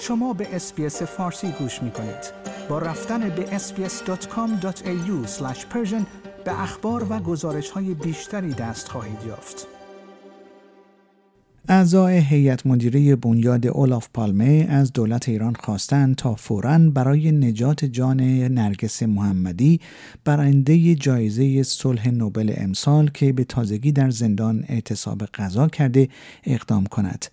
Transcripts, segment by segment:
شما به اسپیس فارسی گوش می کنید. با رفتن به sbs.com.au به اخبار و گزارش های بیشتری دست خواهید یافت. اعضای هیئت مدیره بنیاد اولاف پالمه از دولت ایران خواستند تا فوراً برای نجات جان نرگس محمدی برنده جایزه صلح نوبل امسال که به تازگی در زندان اعتصاب قضا کرده اقدام کند.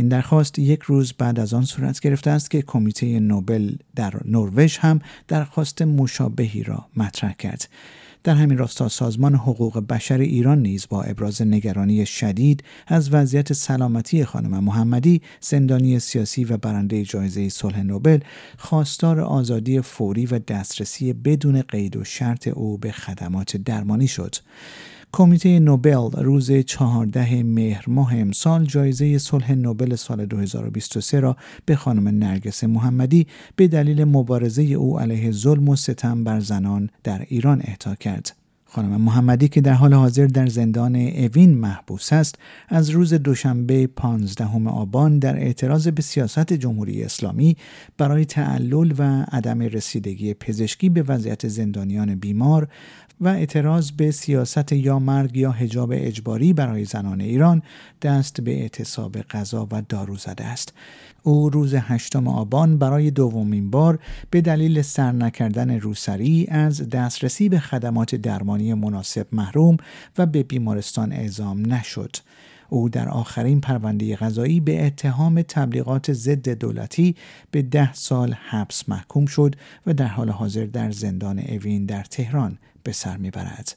این درخواست یک روز بعد از آن صورت گرفته است که کمیته نوبل در نروژ هم درخواست مشابهی را مطرح کرد. در همین راستا سازمان حقوق بشر ایران نیز با ابراز نگرانی شدید از وضعیت سلامتی خانم محمدی زندانی سیاسی و برنده جایزه صلح نوبل خواستار آزادی فوری و دسترسی بدون قید و شرط او به خدمات درمانی شد کمیته نوبل روز 14 مهر ماه امسال جایزه صلح نوبل سال 2023 را به خانم نرگس محمدی به دلیل مبارزه او علیه ظلم و ستم بر زنان در ایران اهدا کرد. خانم محمدی که در حال حاضر در زندان اوین محبوس است از روز دوشنبه 15 آبان در اعتراض به سیاست جمهوری اسلامی برای تعلل و عدم رسیدگی پزشکی به وضعیت زندانیان بیمار و اعتراض به سیاست یا مرگ یا حجاب اجباری برای زنان ایران دست به اعتصاب غذا و دارو زده است. او روز هشتم آبان برای دومین بار به دلیل سر نکردن روسری از دسترسی به خدمات درمانی مناسب محروم و به بیمارستان اعزام نشد. او در آخرین پرونده غذایی به اتهام تبلیغات ضد دولتی به ده سال حبس محکوم شد و در حال حاضر در زندان اوین در تهران به سر می‌برد.